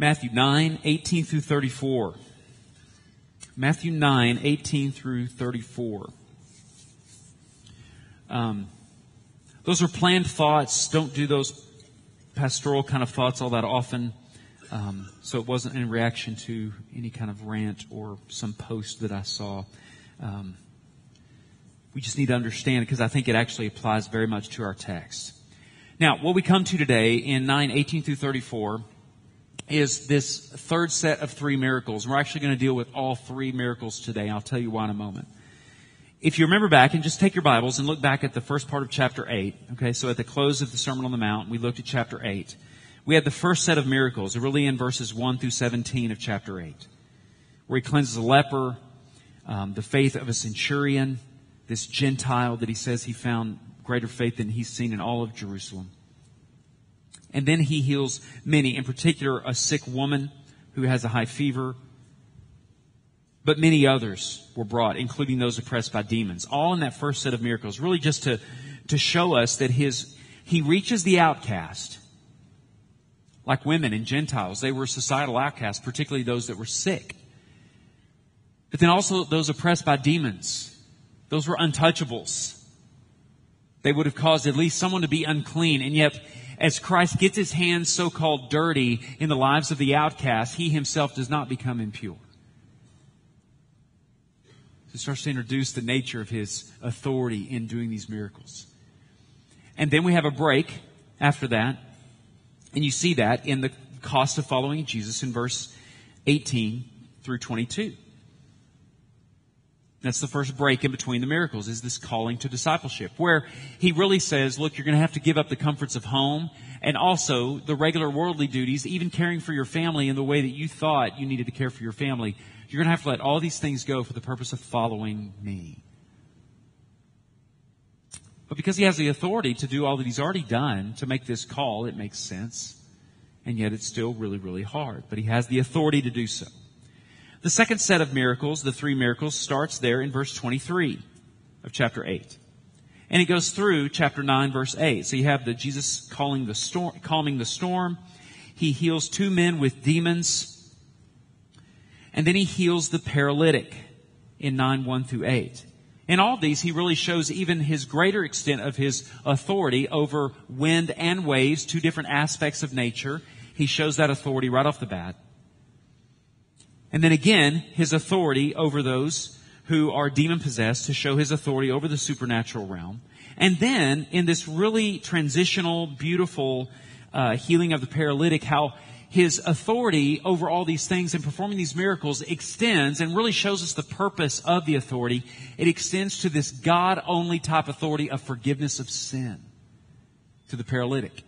Matthew 9, 18 through 34. Matthew 9, 18 through 34. Um, those are planned thoughts. Don't do those pastoral kind of thoughts all that often. Um, so it wasn't in reaction to any kind of rant or some post that I saw. Um, we just need to understand because I think it actually applies very much to our text. Now, what we come to today in 9, 18 through 34 is this third set of three miracles. We're actually going to deal with all three miracles today. I'll tell you why in a moment. If you remember back and just take your Bibles and look back at the first part of chapter 8, okay, so at the close of the Sermon on the Mount, we looked at chapter 8. We had the first set of miracles, really in verses 1 through 17 of chapter 8, where he cleanses a leper, um, the faith of a centurion, this Gentile that he says he found greater faith than he's seen in all of Jerusalem. And then he heals many, in particular a sick woman who has a high fever. But many others were brought, including those oppressed by demons. All in that first set of miracles, really just to, to show us that his, he reaches the outcast. Like women and Gentiles, they were societal outcasts, particularly those that were sick. But then also those oppressed by demons. Those were untouchables. They would have caused at least someone to be unclean, and yet as Christ gets his hands so called dirty in the lives of the outcast, he himself does not become impure. He starts to introduce the nature of his authority in doing these miracles. And then we have a break after that. And you see that in the cost of following Jesus in verse 18 through 22. That's the first break in between the miracles is this calling to discipleship where he really says, look, you're going to have to give up the comforts of home and also the regular worldly duties, even caring for your family in the way that you thought you needed to care for your family. You're going to have to let all these things go for the purpose of following me. But because he has the authority to do all that he's already done to make this call, it makes sense. And yet it's still really, really hard. But he has the authority to do so. The second set of miracles, the three miracles, starts there in verse 23 of chapter 8. And it goes through chapter 9 verse 8. So you have the Jesus calling the storm, calming the storm. He heals two men with demons. And then he heals the paralytic in 9 1 through 8. In all these, he really shows even his greater extent of his authority over wind and waves, two different aspects of nature. He shows that authority right off the bat. And then again, his authority over those who are demon possessed to show his authority over the supernatural realm. And then in this really transitional, beautiful uh, healing of the paralytic, how his authority over all these things and performing these miracles extends and really shows us the purpose of the authority. It extends to this God only type authority of forgiveness of sin to the paralytic.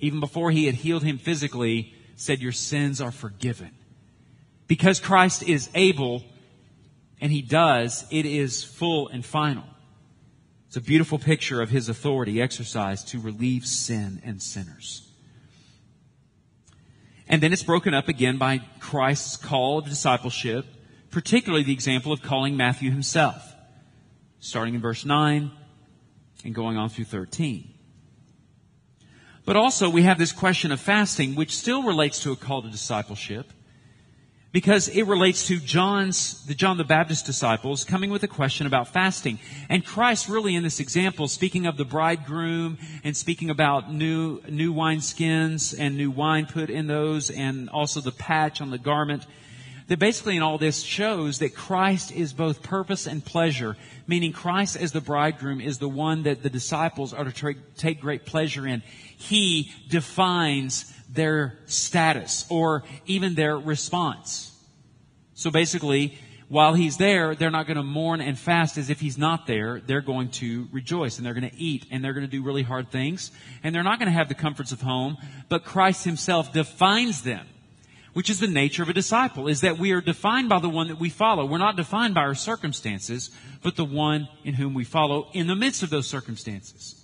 Even before he had healed him physically, said, Your sins are forgiven. Because Christ is able, and He does, it is full and final. It's a beautiful picture of His authority exercised to relieve sin and sinners. And then it's broken up again by Christ's call of discipleship, particularly the example of calling Matthew himself, starting in verse 9 and going on through 13. But also we have this question of fasting, which still relates to a call to discipleship because it relates to John's, the John the Baptist disciples coming with a question about fasting. And Christ really in this example, speaking of the bridegroom and speaking about new, new wine skins and new wine put in those and also the patch on the garment, that basically in all this shows that Christ is both purpose and pleasure, meaning Christ as the bridegroom is the one that the disciples are to take great pleasure in. He defines their status or even their response. So basically, while he's there, they're not going to mourn and fast as if he's not there. They're going to rejoice and they're going to eat and they're going to do really hard things and they're not going to have the comforts of home, but Christ himself defines them. Which is the nature of a disciple, is that we are defined by the one that we follow. We're not defined by our circumstances, but the one in whom we follow in the midst of those circumstances.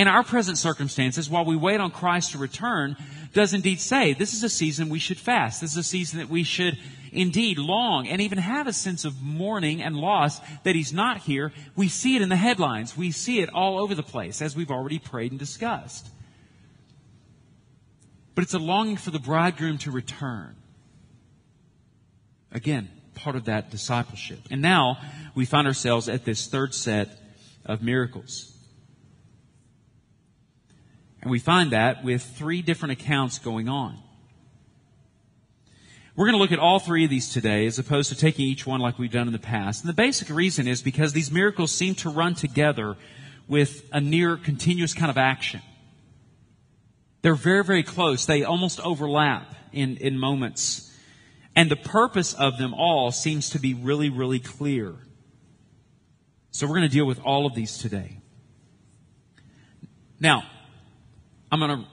And our present circumstances, while we wait on Christ to return, does indeed say this is a season we should fast. This is a season that we should indeed long and even have a sense of mourning and loss that He's not here. We see it in the headlines. We see it all over the place, as we've already prayed and discussed. but it's a longing for the bridegroom to return. Again, part of that discipleship. And now we find ourselves at this third set of miracles. And we find that with three different accounts going on. We're going to look at all three of these today as opposed to taking each one like we've done in the past. And the basic reason is because these miracles seem to run together with a near continuous kind of action. They're very, very close. They almost overlap in, in moments. And the purpose of them all seems to be really, really clear. So we're going to deal with all of these today. Now, I'm going to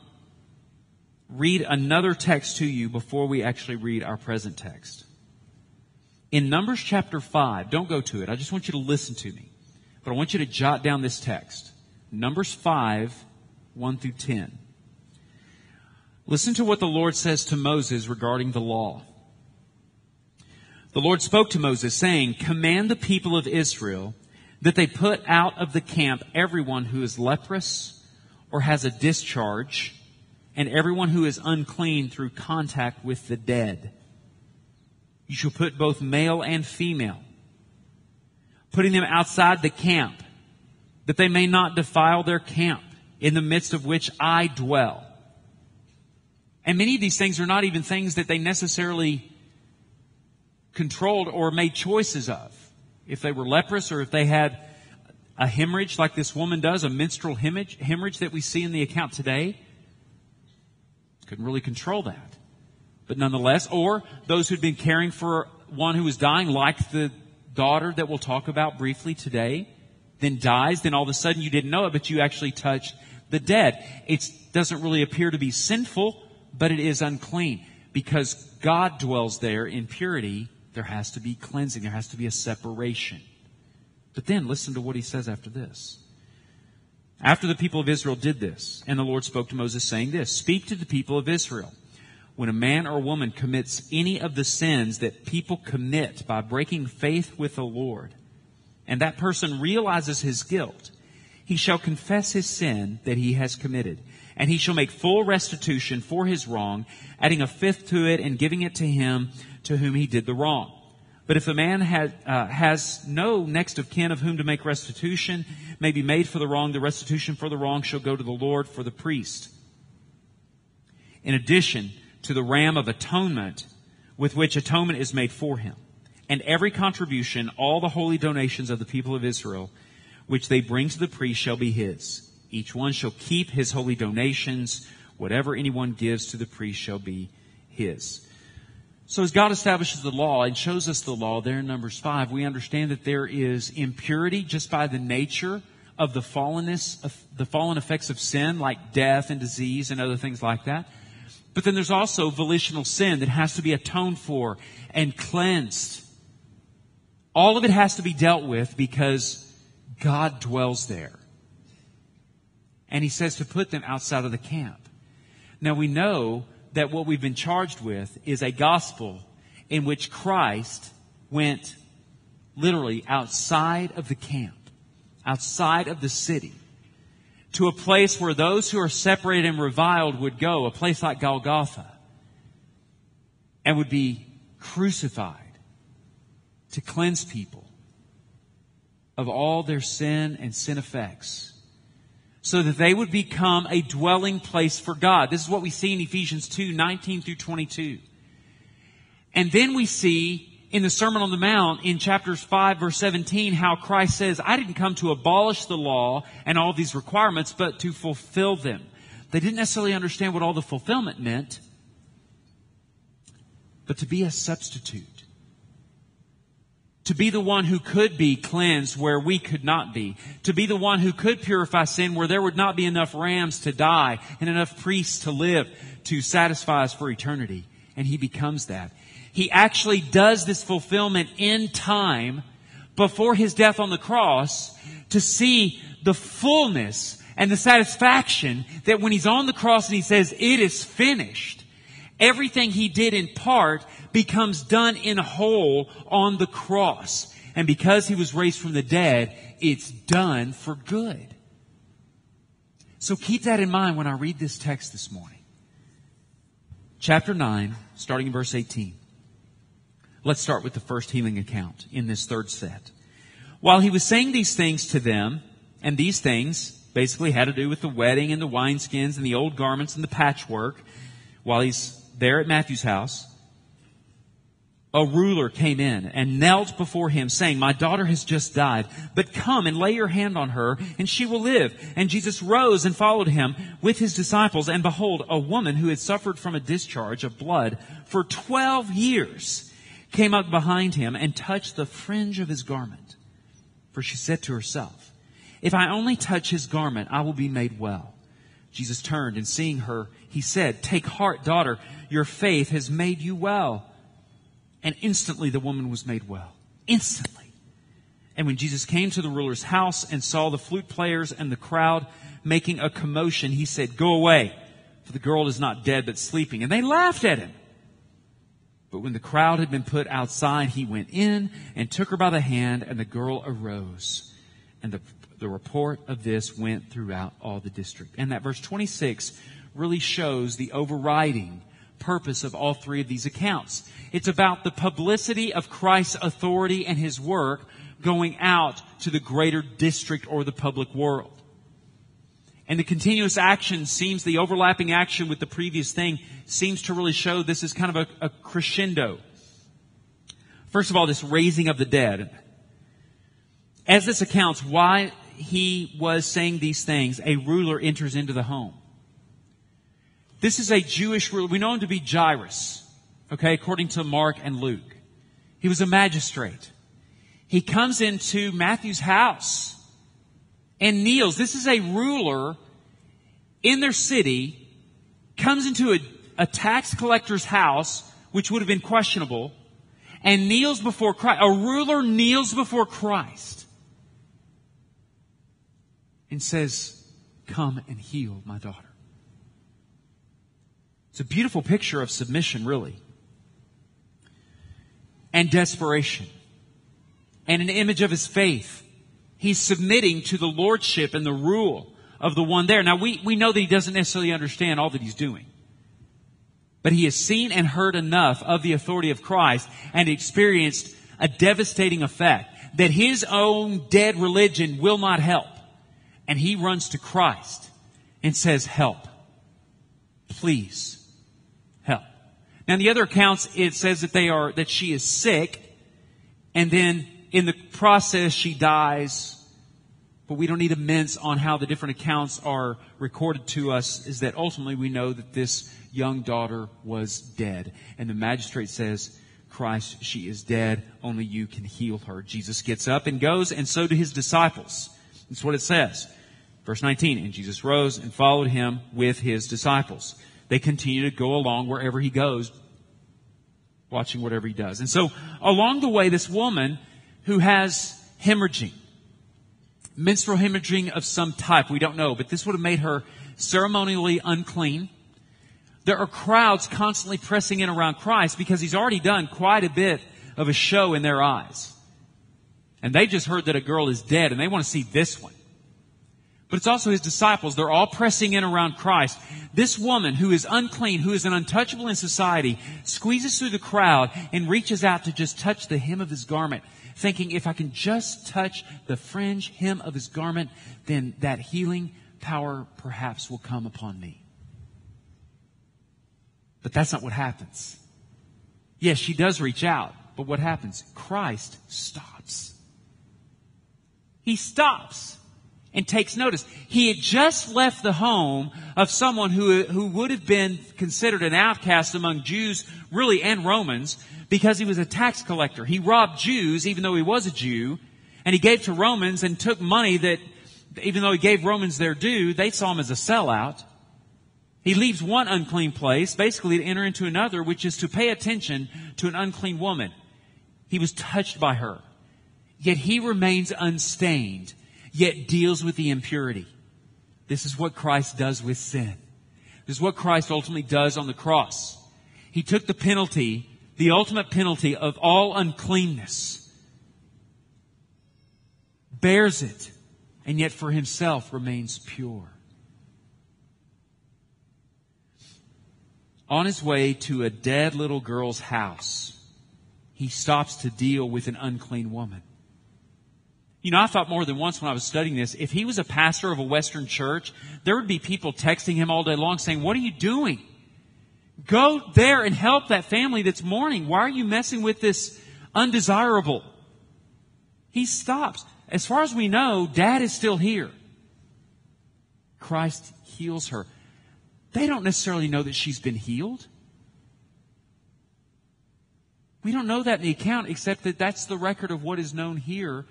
read another text to you before we actually read our present text. In Numbers chapter 5, don't go to it. I just want you to listen to me. But I want you to jot down this text. Numbers 5, 1 through 10. Listen to what the Lord says to Moses regarding the law. The Lord spoke to Moses saying, Command the people of Israel that they put out of the camp everyone who is leprous or has a discharge and everyone who is unclean through contact with the dead. You shall put both male and female, putting them outside the camp, that they may not defile their camp, in the midst of which I dwell. And many of these things are not even things that they necessarily controlled or made choices of. If they were leprous or if they had a hemorrhage like this woman does, a menstrual hemorrhage, hemorrhage that we see in the account today, couldn't really control that. But nonetheless, or those who'd been caring for one who was dying, like the daughter that we'll talk about briefly today, then dies, then all of a sudden you didn't know it, but you actually touched the dead. It doesn't really appear to be sinful, but it is unclean. Because God dwells there in purity, there has to be cleansing, there has to be a separation. But then listen to what he says after this. After the people of Israel did this, and the Lord spoke to Moses saying this, Speak to the people of Israel. When a man or woman commits any of the sins that people commit by breaking faith with the Lord, and that person realizes his guilt, he shall confess his sin that he has committed, and he shall make full restitution for his wrong, adding a fifth to it and giving it to him to whom he did the wrong. But if a man uh, has no next of kin of whom to make restitution, may be made for the wrong, the restitution for the wrong shall go to the Lord for the priest. In addition to the ram of atonement with which atonement is made for him, and every contribution, all the holy donations of the people of Israel, which they bring to the priest shall be his. Each one shall keep his holy donations. Whatever anyone gives to the priest shall be his. So as God establishes the law and shows us the law there in Numbers 5, we understand that there is impurity just by the nature of the fallenness, of the fallen effects of sin, like death and disease and other things like that. But then there's also volitional sin that has to be atoned for and cleansed. All of it has to be dealt with because God dwells there. And he says to put them outside of the camp. Now we know that what we've been charged with is a gospel in which Christ went literally outside of the camp, outside of the city, to a place where those who are separated and reviled would go, a place like Golgotha, and would be crucified to cleanse people of all their sin and sin effects so that they would become a dwelling place for God. This is what we see in Ephesians 2, 19 through 22. And then we see in the Sermon on the Mount in chapters 5 verse 17 how Christ says, I didn't come to abolish the law and all these requirements, but to fulfill them. They didn't necessarily understand what all the fulfillment meant, but to be a substitute to be the one who could be cleansed where we could not be, to be the one who could purify sin where there would not be enough rams to die and enough priests to live to satisfy us for eternity. And he becomes that. He actually does this fulfillment in time before his death on the cross to see the fullness and the satisfaction that when he's on the cross and he says, it is finished, everything he did in part becomes done in whole on the cross. And because he was raised from the dead, it's done for good. So keep that in mind when I read this text this morning. chapter 9, starting in verse 18. Let's start with the first healing account in this third set. While he was saying these things to them, and these things basically had to do with the wedding and the wineskins and the old garments and the patchwork, while he's there at Matthew's house, a ruler came in and knelt before him saying, my daughter has just died, but come and lay your hand on her and she will live. And Jesus rose and followed him with his disciples. And behold, a woman who had suffered from a discharge of blood for 12 years came up behind him and touched the fringe of his garment. For she said to herself, if I only touch his garment, I will be made well. Jesus turned and seeing her, he said, take heart, daughter, your faith has made you well. And instantly the woman was made well. Instantly. And when Jesus came to the ruler's house and saw the flute players and the crowd making a commotion, he said, Go away, for the girl is not dead but sleeping. And they laughed at him. But when the crowd had been put outside, he went in and took her by the hand, and the girl arose. And the, the report of this went throughout all the district. And that verse 26 really shows the overriding purpose of all three of these accounts. It's about the publicity of Christ's authority and his work going out to the greater district or the public world. And the continuous action seems, the overlapping action with the previous thing seems to really show this is kind of a, a crescendo. First of all, this raising of the dead. As this accounts why he was saying these things, a ruler enters into the home. This is a Jewish ruler. We know him to be Jairus, okay, according to Mark and Luke. He was a magistrate. He comes into Matthew's house and kneels. This is a ruler in their city, comes into a, a tax collector's house, which would have been questionable, and kneels before Christ. A ruler kneels before Christ and says, Come and heal my daughter. It's a beautiful picture of submission, really. And desperation. And an image of his faith. He's submitting to the lordship and the rule of the one there. Now we, we know that he doesn't necessarily understand all that he's doing. But he has seen and heard enough of the authority of Christ and experienced a devastating effect that his own dead religion will not help. And he runs to Christ and says, help. Please now in the other accounts, it says that they are, that she is sick, and then in the process she dies. But we don't need immense on how the different accounts are recorded to us, is that ultimately we know that this young daughter was dead. And the magistrate says, Christ, she is dead. Only you can heal her. Jesus gets up and goes, and so do his disciples. That's what it says. Verse 19, and Jesus rose and followed him with his disciples they continue to go along wherever he goes, watching whatever he does. And so along the way, this woman who has hemorrhaging, menstrual hemorrhaging of some type, we don't know, but this would have made her ceremonially unclean. There are crowds constantly pressing in around Christ because he's already done quite a bit of a show in their eyes. And they just heard that a girl is dead and they want to see this one but it's also his disciples. They're all pressing in around Christ. This woman who is unclean, who is an untouchable in society, squeezes through the crowd and reaches out to just touch the hem of his garment, thinking if I can just touch the fringe hem of his garment, then that healing power perhaps will come upon me. But that's not what happens. Yes, she does reach out, but what happens? Christ stops. He stops and takes notice. He had just left the home of someone who, who would have been considered an outcast among Jews, really, and Romans, because he was a tax collector. He robbed Jews, even though he was a Jew, and he gave to Romans and took money that, even though he gave Romans their due, they saw him as a sellout. He leaves one unclean place, basically to enter into another, which is to pay attention to an unclean woman. He was touched by her. Yet he remains unstained yet deals with the impurity. This is what Christ does with sin. This is what Christ ultimately does on the cross. He took the penalty, the ultimate penalty of all uncleanness, bears it, and yet for himself remains pure. On his way to a dead little girl's house, he stops to deal with an unclean woman. You know, I thought more than once when I was studying this, if he was a pastor of a Western church, there would be people texting him all day long saying, what are you doing? Go there and help that family that's mourning. Why are you messing with this undesirable? He stops. As far as we know, dad is still here. Christ heals her. They don't necessarily know that she's been healed. We don't know that in the account, except that that's the record of what is known here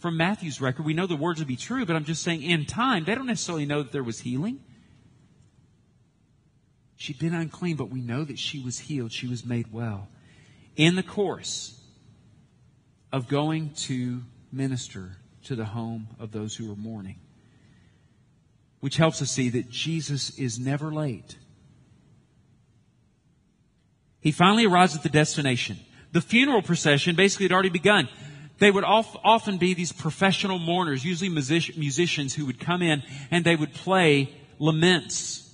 from Matthew's record. We know the words would be true, but I'm just saying in time, they don't necessarily know that there was healing. She'd been unclean, but we know that she was healed. She was made well. In the course of going to minister to the home of those who are mourning, which helps us see that Jesus is never late. He finally arrives at the destination. The funeral procession basically had already begun. They would often be these professional mourners, usually musicians who would come in and they would play laments.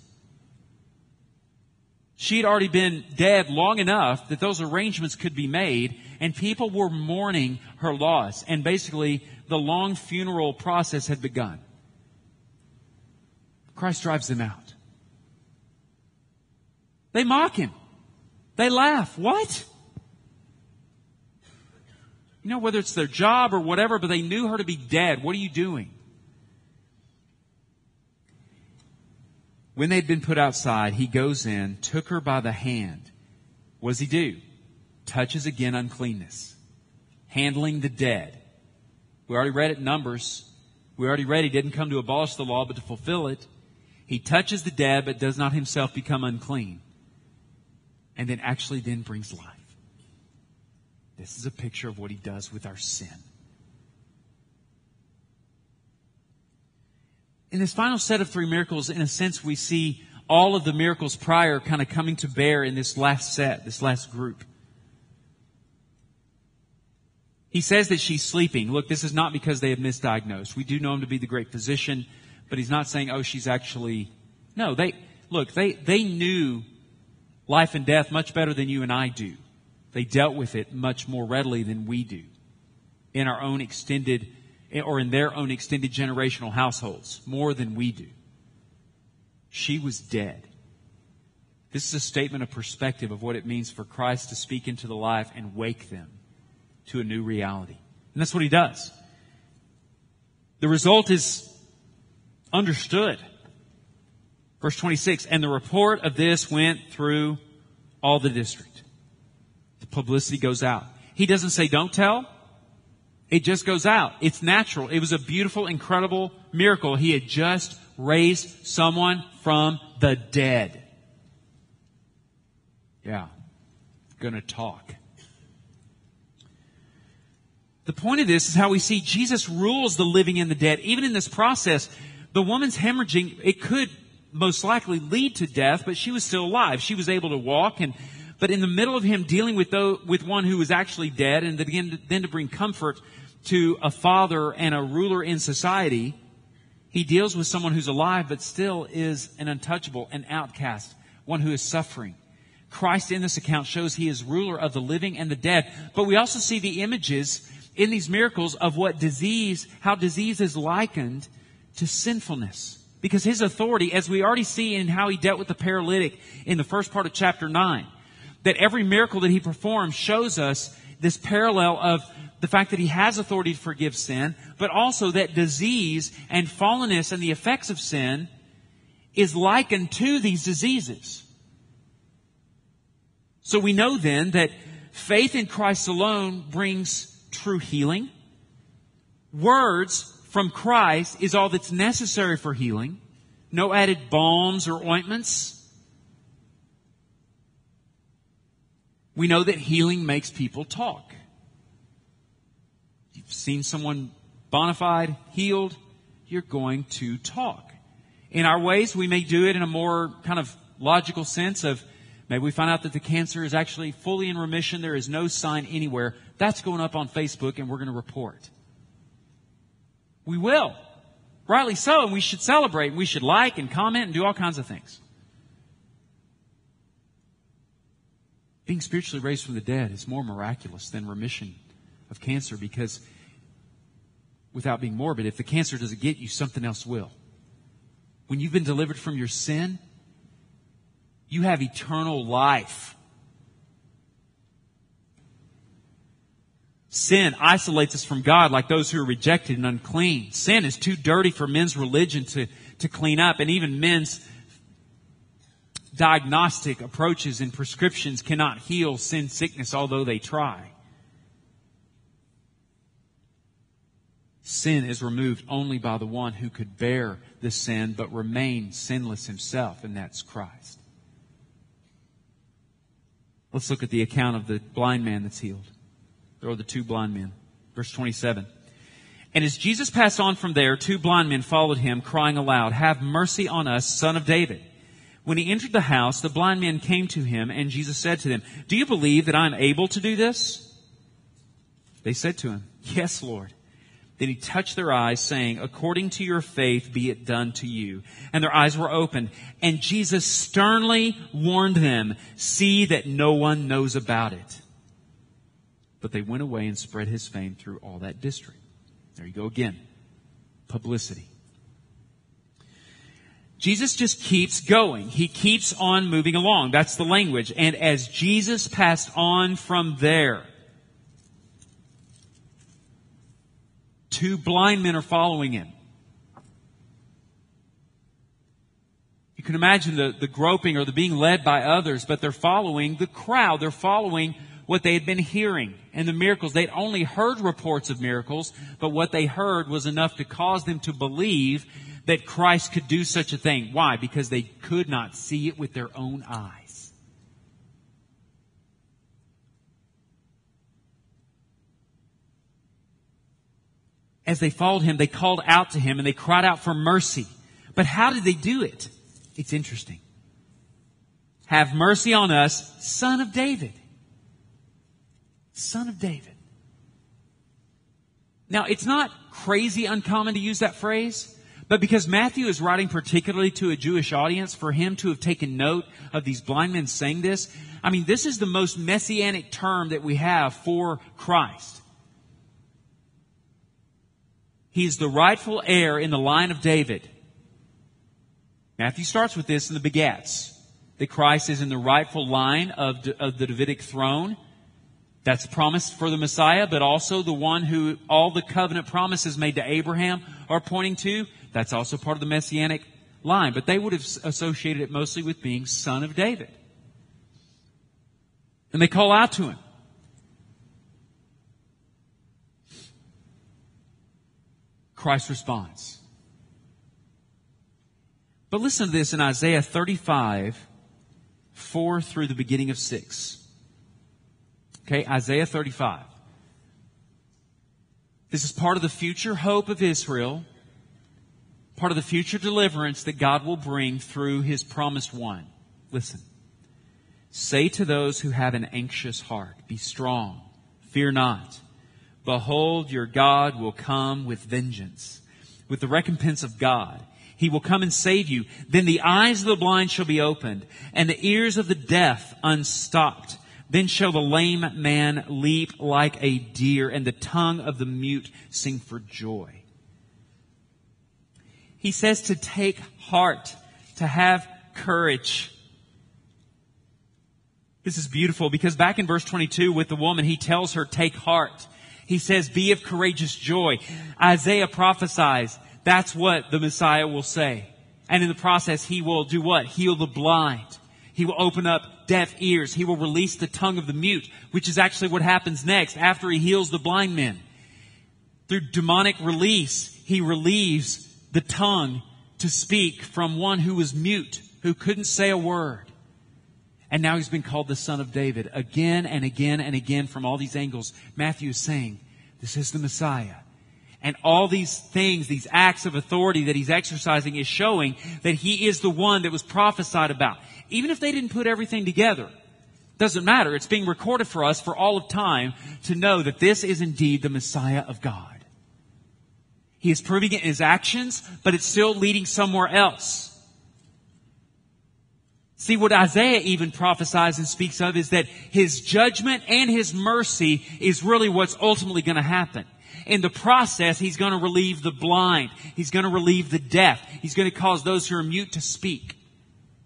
She had already been dead long enough that those arrangements could be made and people were mourning her loss. And basically the long funeral process had begun. Christ drives them out. They mock him. They laugh. What? You know, whether it's their job or whatever, but they knew her to be dead. What are you doing? When they'd been put outside, he goes in, took her by the hand. What does he do? Touches again uncleanness. Handling the dead. We already read it in Numbers. We already read he didn't come to abolish the law, but to fulfill it. He touches the dead, but does not himself become unclean. And then actually then brings life. This is a picture of what he does with our sin. In this final set of three miracles, in a sense, we see all of the miracles prior kind of coming to bear in this last set, this last group. He says that she's sleeping. Look, this is not because they have misdiagnosed. We do know him to be the great physician. But he's not saying, oh, she's actually, no, they, look, they, they knew life and death much better than you and I do. They dealt with it much more readily than we do in our own extended, or in their own extended generational households, more than we do. She was dead. This is a statement of perspective of what it means for Christ to speak into the life and wake them to a new reality. And that's what he does. The result is understood. Verse 26, and the report of this went through all the district. The publicity goes out. He doesn't say don't tell. It just goes out. It's natural. It was a beautiful, incredible miracle. He had just raised someone from the dead. Yeah. Gonna talk. The point of this is how we see Jesus rules the living and the dead. Even in this process, the woman's hemorrhaging, it could most likely lead to death, but she was still alive. She was able to walk and, but in the middle of him dealing with those, with one who was actually dead and then, to bring comfort to a father and a ruler in society, he deals with someone who's alive but still is an untouchable, an outcast, one who is suffering. Christ in this account shows he is ruler of the living and the dead. But we also see the images in these miracles of what disease, how disease is likened to sinfulness. Because his authority, as we already see in how he dealt with the paralytic in the first part of chapter 9, that every miracle that he performs shows us this parallel of the fact that he has authority to forgive sin, but also that disease and fallenness and the effects of sin is likened to these diseases. So we know then that faith in Christ alone brings true healing. Words from Christ is all that's necessary for healing. No added balms or ointments. We know that healing makes people talk. You've seen someone bona fide, healed, you're going to talk. In our ways, we may do it in a more kind of logical sense of maybe we find out that the cancer is actually fully in remission. There is no sign anywhere. That's going up on Facebook and we're going to report. We will. Rightly so, and we should celebrate, we should like and comment and do all kinds of things. Being spiritually raised from the dead is more miraculous than remission of cancer because, without being morbid, if the cancer doesn't get you, something else will. When you've been delivered from your sin, you have eternal life. Sin isolates us from God like those who are rejected and unclean. Sin is too dirty for men's religion to, to clean up, and even men's diagnostic approaches and prescriptions cannot heal sin sickness, although they try. Sin is removed only by the one who could bear the sin but remain sinless himself, and that's Christ. Let's look at the account of the blind man that's healed, There are the two blind men. Verse 27. And as Jesus passed on from there, two blind men followed him, crying aloud, Have mercy on us, son of David. When he entered the house, the blind men came to him, and Jesus said to them, Do you believe that I am able to do this? They said to him, Yes, Lord. Then he touched their eyes, saying, According to your faith be it done to you. And their eyes were opened. And Jesus sternly warned them, See that no one knows about it. But they went away and spread his fame through all that district. There you go again. Publicity. Jesus just keeps going. He keeps on moving along. That's the language. And as Jesus passed on from there, Two blind men are following him. You can imagine the, the groping or the being led by others, but they're following the crowd. They're following what they had been hearing and the miracles. They'd only heard reports of miracles, but what they heard was enough to cause them to believe that Christ could do such a thing. Why? Because they could not see it with their own eyes. as they followed him, they called out to him and they cried out for mercy. But how did they do it? It's interesting. Have mercy on us, son of David. Son of David. Now, it's not crazy uncommon to use that phrase, but because Matthew is writing particularly to a Jewish audience, for him to have taken note of these blind men saying this, I mean, this is the most messianic term that we have for Christ. He's the rightful heir in the line of David. Matthew starts with this in the begats. That Christ is in the rightful line of, of the Davidic throne. That's promised for the Messiah, but also the one who all the covenant promises made to Abraham are pointing to. That's also part of the messianic line. But they would have associated it mostly with being son of David. And they call out to him. Christ responds. But listen to this in Isaiah 35, 4 through the beginning of 6. Okay, Isaiah 35. This is part of the future hope of Israel, part of the future deliverance that God will bring through his promised one. Listen. Say to those who have an anxious heart, be strong, fear not. Behold, your God will come with vengeance, with the recompense of God. He will come and save you. Then the eyes of the blind shall be opened, and the ears of the deaf unstopped. Then shall the lame man leap like a deer, and the tongue of the mute sing for joy. He says to take heart, to have courage. This is beautiful because back in verse 22 with the woman, he tells her, take heart. He says, be of courageous joy. Isaiah prophesies that's what the Messiah will say. And in the process, he will do what? Heal the blind. He will open up deaf ears. He will release the tongue of the mute, which is actually what happens next after he heals the blind men. Through demonic release, he relieves the tongue to speak from one who was mute, who couldn't say a word. And now he's been called the son of David again and again and again from all these angles. Matthew is saying, this is the Messiah. And all these things, these acts of authority that he's exercising is showing that he is the one that was prophesied about. Even if they didn't put everything together, doesn't matter. It's being recorded for us for all of time to know that this is indeed the Messiah of God. He is proving it in his actions, but it's still leading somewhere else. See, what Isaiah even prophesies and speaks of is that his judgment and his mercy is really what's ultimately going to happen. In the process, he's going to relieve the blind. He's going to relieve the deaf. He's going to cause those who are mute to speak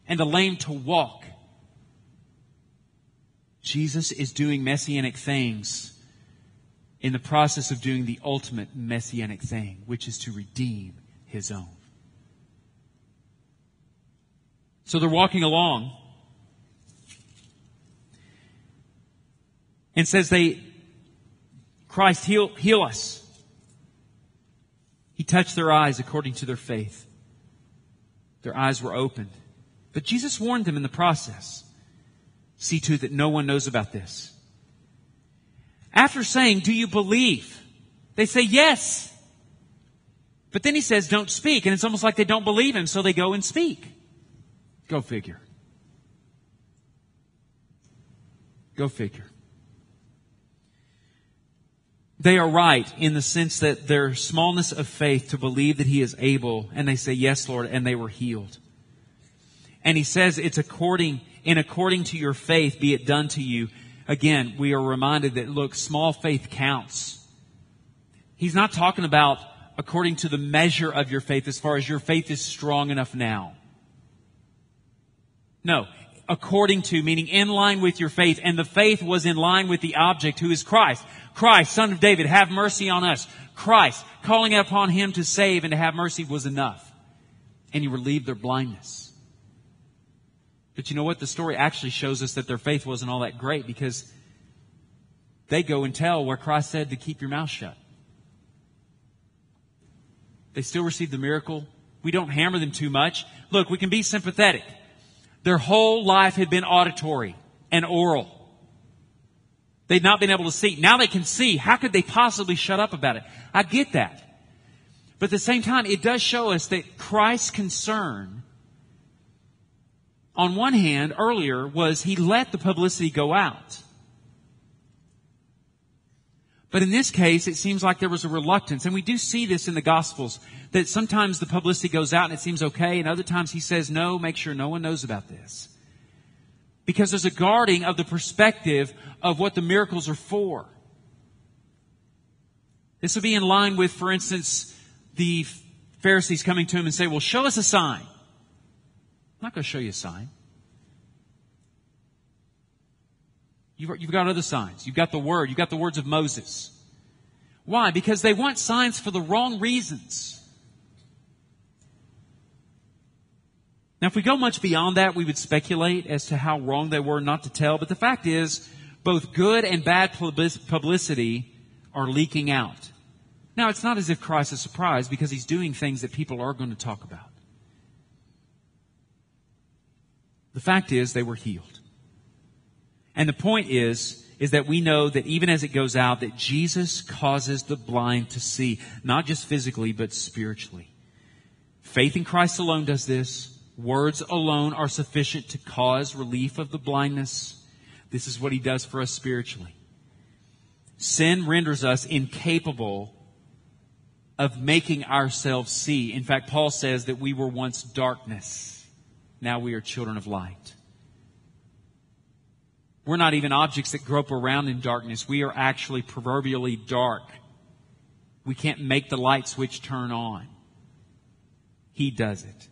and the lame to walk. Jesus is doing messianic things in the process of doing the ultimate messianic thing, which is to redeem his own. So they're walking along and says they, Christ, heal, heal us. He touched their eyes according to their faith. Their eyes were opened. But Jesus warned them in the process. See to that no one knows about this. After saying, do you believe? They say yes. But then he says, don't speak. And it's almost like they don't believe him, so they go and speak. Go figure. Go figure. They are right in the sense that their smallness of faith to believe that he is able, and they say, yes, Lord, and they were healed. And he says it's according, in according to your faith be it done to you. Again, we are reminded that look, small faith counts. He's not talking about according to the measure of your faith as far as your faith is strong enough now. No. According to, meaning in line with your faith. And the faith was in line with the object who is Christ. Christ, son of David, have mercy on us. Christ, calling upon him to save and to have mercy was enough. And he relieved their blindness. But you know what? The story actually shows us that their faith wasn't all that great because they go and tell where Christ said to keep your mouth shut. They still receive the miracle. We don't hammer them too much. Look, we can be sympathetic. Their whole life had been auditory and oral. They'd not been able to see. Now they can see. How could they possibly shut up about it? I get that. But at the same time, it does show us that Christ's concern, on one hand, earlier, was he let the publicity go out. But in this case, it seems like there was a reluctance, and we do see this in the Gospels, that sometimes the publicity goes out and it seems okay, and other times he says, no, make sure no one knows about this. Because there's a guarding of the perspective of what the miracles are for. This would be in line with, for instance, the Pharisees coming to him and say, well, show us a sign. I'm not going to show you a sign. You've, got other signs. You've got the Word. You've got the words of Moses. Why? Because they want signs for the wrong reasons. Now, if we go much beyond that, we would speculate as to how wrong they were not to tell. But the fact is, both good and bad publicity are leaking out. Now, it's not as if Christ is surprised because he's doing things that people are going to talk about. The fact is, they were healed. And the point is, is that we know that even as it goes out, that Jesus causes the blind to see, not just physically, but spiritually. Faith in Christ alone does this. Words alone are sufficient to cause relief of the blindness. This is what he does for us spiritually. Sin renders us incapable of making ourselves see. In fact, Paul says that we were once darkness. Now we are children of light. We're not even objects that grope around in darkness. We are actually proverbially dark. We can't make the light switch turn on. He does it.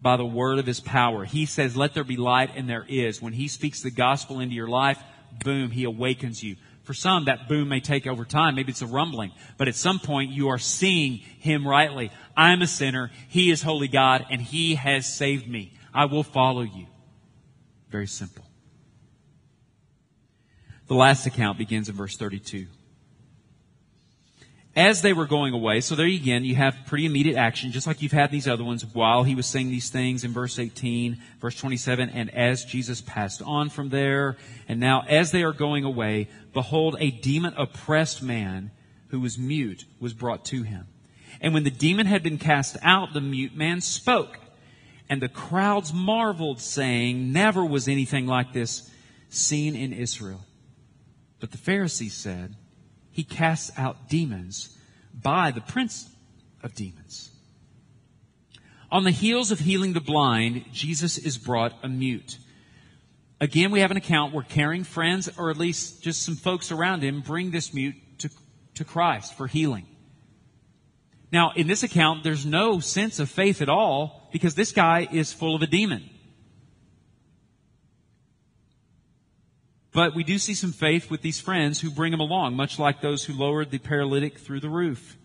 By the word of his power. He says, let there be light and there is. When he speaks the gospel into your life, boom, he awakens you. For some, that boom may take over time. Maybe it's a rumbling. But at some point, you are seeing him rightly. I'm a sinner. He is holy God and he has saved me. I will follow you. Very simple. The last account begins in verse 32. As they were going away, so there again, you have pretty immediate action, just like you've had these other ones while he was saying these things in verse 18, verse 27, and as Jesus passed on from there, and now as they are going away, behold, a demon oppressed man who was mute was brought to him. And when the demon had been cast out, the mute man spoke. And the crowds marveled, saying, Never was anything like this seen in Israel. But the Pharisees said, He casts out demons by the prince of demons. On the heels of healing the blind, Jesus is brought a mute. Again, we have an account where caring friends, or at least just some folks around him, bring this mute to, to Christ for healing. Now, in this account, there's no sense of faith at all because this guy is full of a demon. But we do see some faith with these friends who bring him along, much like those who lowered the paralytic through the roof.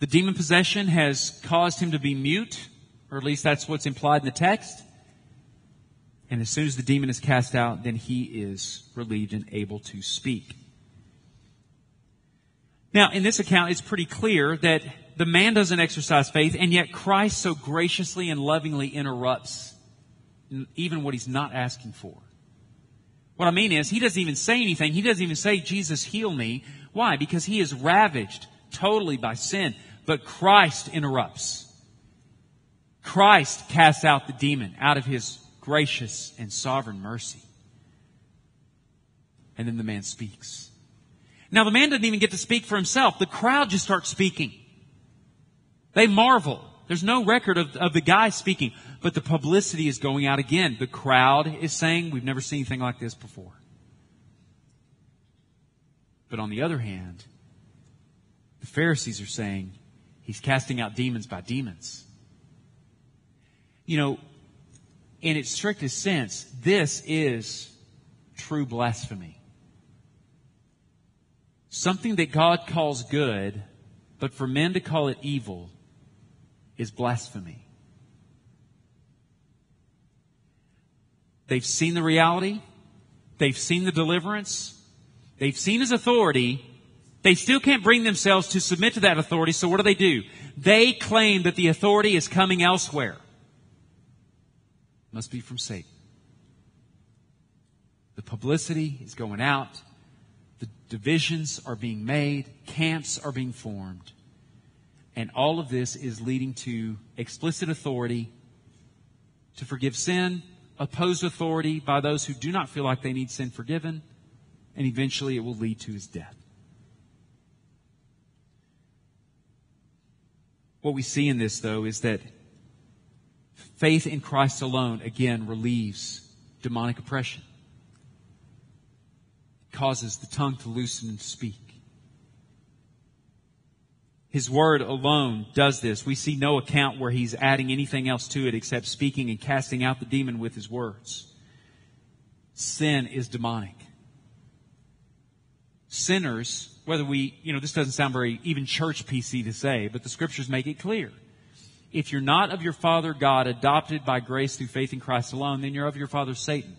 The demon possession has caused him to be mute, or at least that's what's implied in the text. And as soon as the demon is cast out, then he is relieved and able to speak. Now, in this account, it's pretty clear that the man doesn't exercise faith, and yet Christ so graciously and lovingly interrupts even what he's not asking for. What I mean is, he doesn't even say anything. He doesn't even say, Jesus, heal me. Why? Because he is ravaged totally by sin. But Christ interrupts. Christ casts out the demon out of his gracious and sovereign mercy. And then the man speaks. Now the man doesn't even get to speak for himself. The crowd just starts speaking. They marvel. There's no record of, of the guy speaking, but the publicity is going out again. The crowd is saying, we've never seen anything like this before. But on the other hand, the Pharisees are saying, he's casting out demons by demons. You know, in its strictest sense, this is true blasphemy. Something that God calls good, but for men to call it evil is blasphemy. They've seen the reality. They've seen the deliverance. They've seen his authority. They still can't bring themselves to submit to that authority, so what do they do? They claim that the authority is coming elsewhere. Must be from Satan. The publicity is going out. The divisions are being made. Camps are being formed. And all of this is leading to explicit authority to forgive sin, opposed authority by those who do not feel like they need sin forgiven, and eventually it will lead to his death. What we see in this, though, is that faith in Christ alone, again, relieves demonic oppression, causes the tongue to loosen and speak. His word alone does this. We see no account where he's adding anything else to it except speaking and casting out the demon with his words. Sin is demonic. Sinners, whether we, you know, this doesn't sound very even church PC to say, but the scriptures make it clear. If you're not of your father God, adopted by grace through faith in Christ alone, then you're of your father Satan.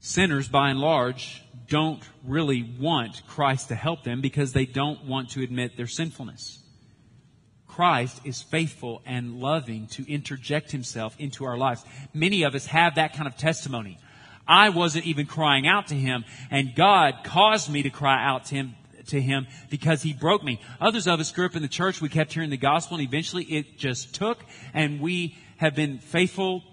Sinners, by and large, don't really want Christ to help them because they don't want to admit their sinfulness. Christ is faithful and loving to interject himself into our lives. Many of us have that kind of testimony. I wasn't even crying out to him and God caused me to cry out to him to him because he broke me. Others of us grew up in the church, we kept hearing the gospel and eventually it just took and we have been faithful,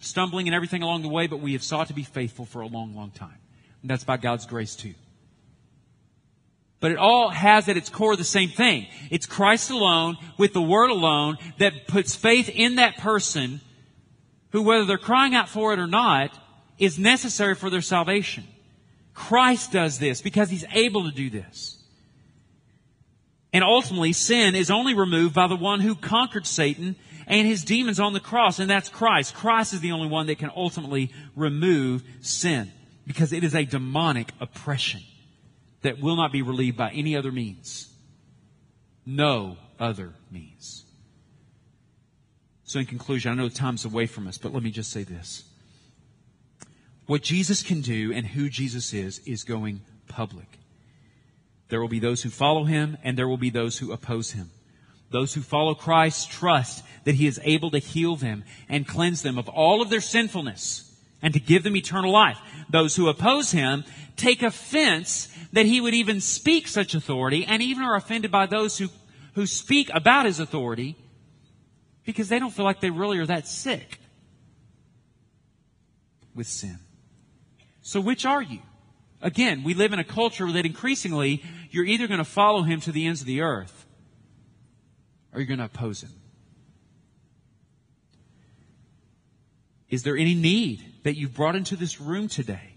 stumbling and everything along the way, but we have sought to be faithful for a long, long time. And that's by God's grace too. But it all has at its core the same thing. It's Christ alone, with the Word alone, that puts faith in that person who, whether they're crying out for it or not, is necessary for their salvation. Christ does this because He's able to do this. And ultimately, sin is only removed by the one who conquered Satan and his demons on the cross, and that's Christ. Christ is the only one that can ultimately remove sin because it is a demonic oppression that will not be relieved by any other means. No other means. So, in conclusion, I know time's away from us, but let me just say this. What Jesus can do and who Jesus is, is going public. There will be those who follow him and there will be those who oppose him. Those who follow Christ trust that he is able to heal them and cleanse them of all of their sinfulness and to give them eternal life. Those who oppose him take offense that he would even speak such authority and even are offended by those who, who speak about his authority because they don't feel like they really are that sick with sin. So which are you? Again, we live in a culture that increasingly you're either going to follow him to the ends of the earth or you're going to oppose him. Is there any need that you've brought into this room today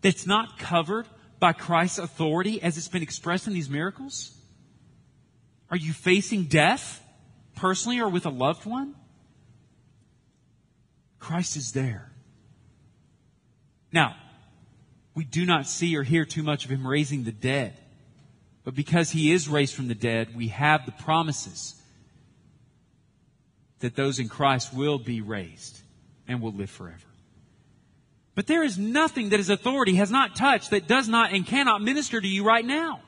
that's not covered by Christ's authority as it's been expressed in these miracles? Are you facing death personally or with a loved one? Christ is there. Now, we do not see or hear too much of him raising the dead. But because he is raised from the dead, we have the promises that those in Christ will be raised and will live forever. But there is nothing that his authority has not touched that does not and cannot minister to you right now.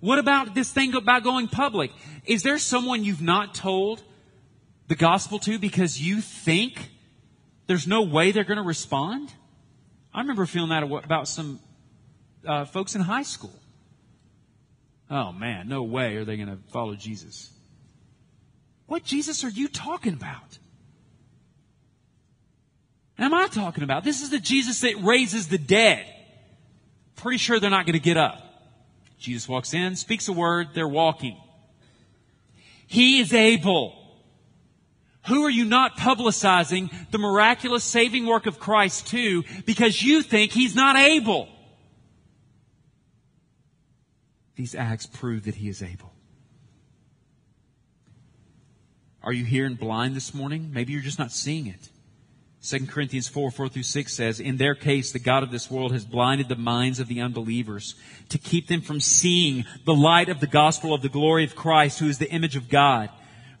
What about this thing about going public? Is there someone you've not told the gospel to because you think there's no way they're going to respond? I remember feeling that about some uh, folks in high school. Oh man, no way are they going to follow Jesus. What Jesus are you talking about? Am I talking about? This is the Jesus that raises the dead. Pretty sure they're not going to get up. Jesus walks in, speaks a word, they're walking. He is able. Who are you not publicizing the miraculous saving work of Christ to because you think he's not able? These acts prove that he is able. Are you here and blind this morning? Maybe you're just not seeing it. 2 Corinthians 4, 4 through 6 says, In their case, the God of this world has blinded the minds of the unbelievers to keep them from seeing the light of the gospel of the glory of Christ, who is the image of God.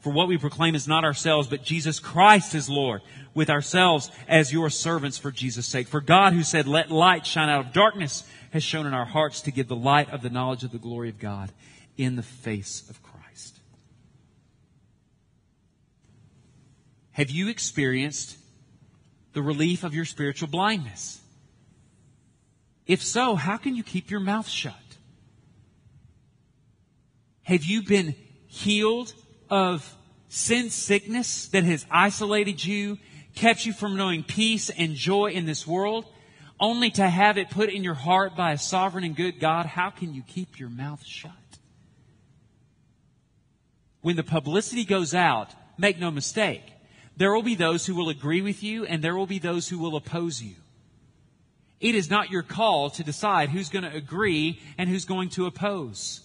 For what we proclaim is not ourselves, but Jesus Christ is Lord, with ourselves as your servants for Jesus' sake. For God, who said, Let light shine out of darkness, has shown in our hearts to give the light of the knowledge of the glory of God in the face of Christ. Have you experienced the relief of your spiritual blindness? If so, how can you keep your mouth shut? Have you been healed of sin sickness that has isolated you, kept you from knowing peace and joy in this world, only to have it put in your heart by a sovereign and good God? How can you keep your mouth shut? When the publicity goes out, make no mistake, there will be those who will agree with you and there will be those who will oppose you. It is not your call to decide who's going to agree and who's going to oppose.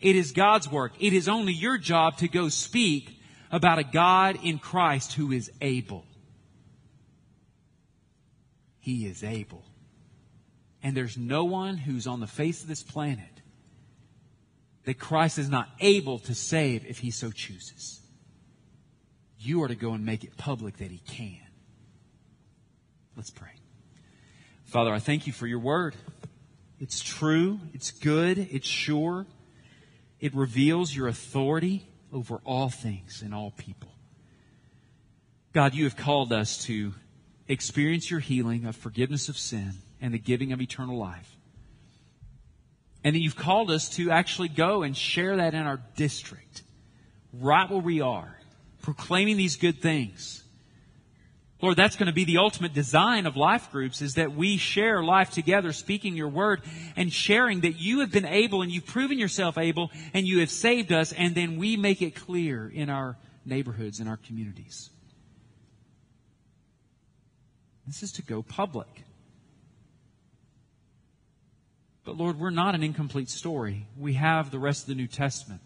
It is God's work. It is only your job to go speak about a God in Christ who is able. He is able. And there's no one who's on the face of this planet that Christ is not able to save if he so chooses. You are to go and make it public that He can. Let's pray. Father, I thank you for your word. It's true, it's good, it's sure. It reveals your authority over all things and all people. God, you have called us to experience your healing of forgiveness of sin and the giving of eternal life. And that you've called us to actually go and share that in our district, right where we are proclaiming these good things. Lord, that's going to be the ultimate design of life groups is that we share life together, speaking your word and sharing that you have been able and you've proven yourself able and you have saved us and then we make it clear in our neighborhoods in our communities. This is to go public. But Lord, we're not an incomplete story. We have the rest of the New Testament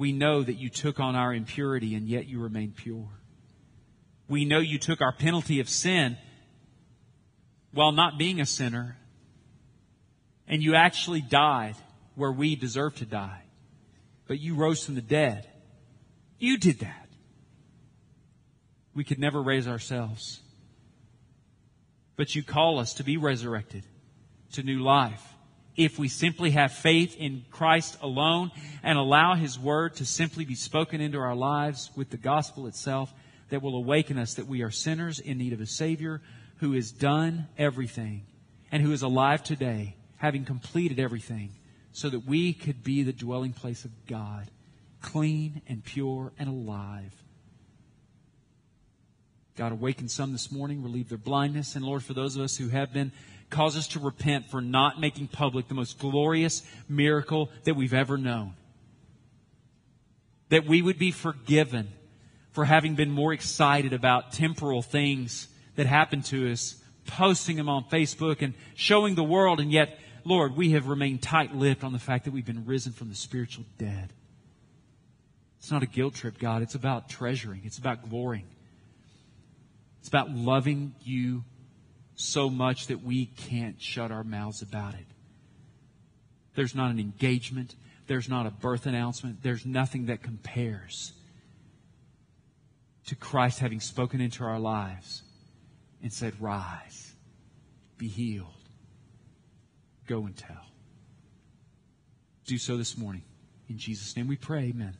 we know that you took on our impurity and yet you remained pure. We know you took our penalty of sin while not being a sinner and you actually died where we deserve to die. But you rose from the dead. You did that. We could never raise ourselves. But you call us to be resurrected to new life if we simply have faith in Christ alone and allow His Word to simply be spoken into our lives with the gospel itself that will awaken us that we are sinners in need of a Savior who has done everything and who is alive today, having completed everything, so that we could be the dwelling place of God, clean and pure and alive. God, awaken some this morning, relieve their blindness. And Lord, for those of us who have been, cause us to repent for not making public the most glorious miracle that we've ever known. That we would be forgiven for having been more excited about temporal things that happened to us, posting them on Facebook and showing the world, and yet, Lord, we have remained tight lipped on the fact that we've been risen from the spiritual dead. It's not a guilt trip, God. It's about treasuring. It's about glorying. It's about loving you so much that we can't shut our mouths about it. There's not an engagement. There's not a birth announcement. There's nothing that compares to Christ having spoken into our lives and said, Rise, be healed, go and tell. Do so this morning. In Jesus' name we pray, amen.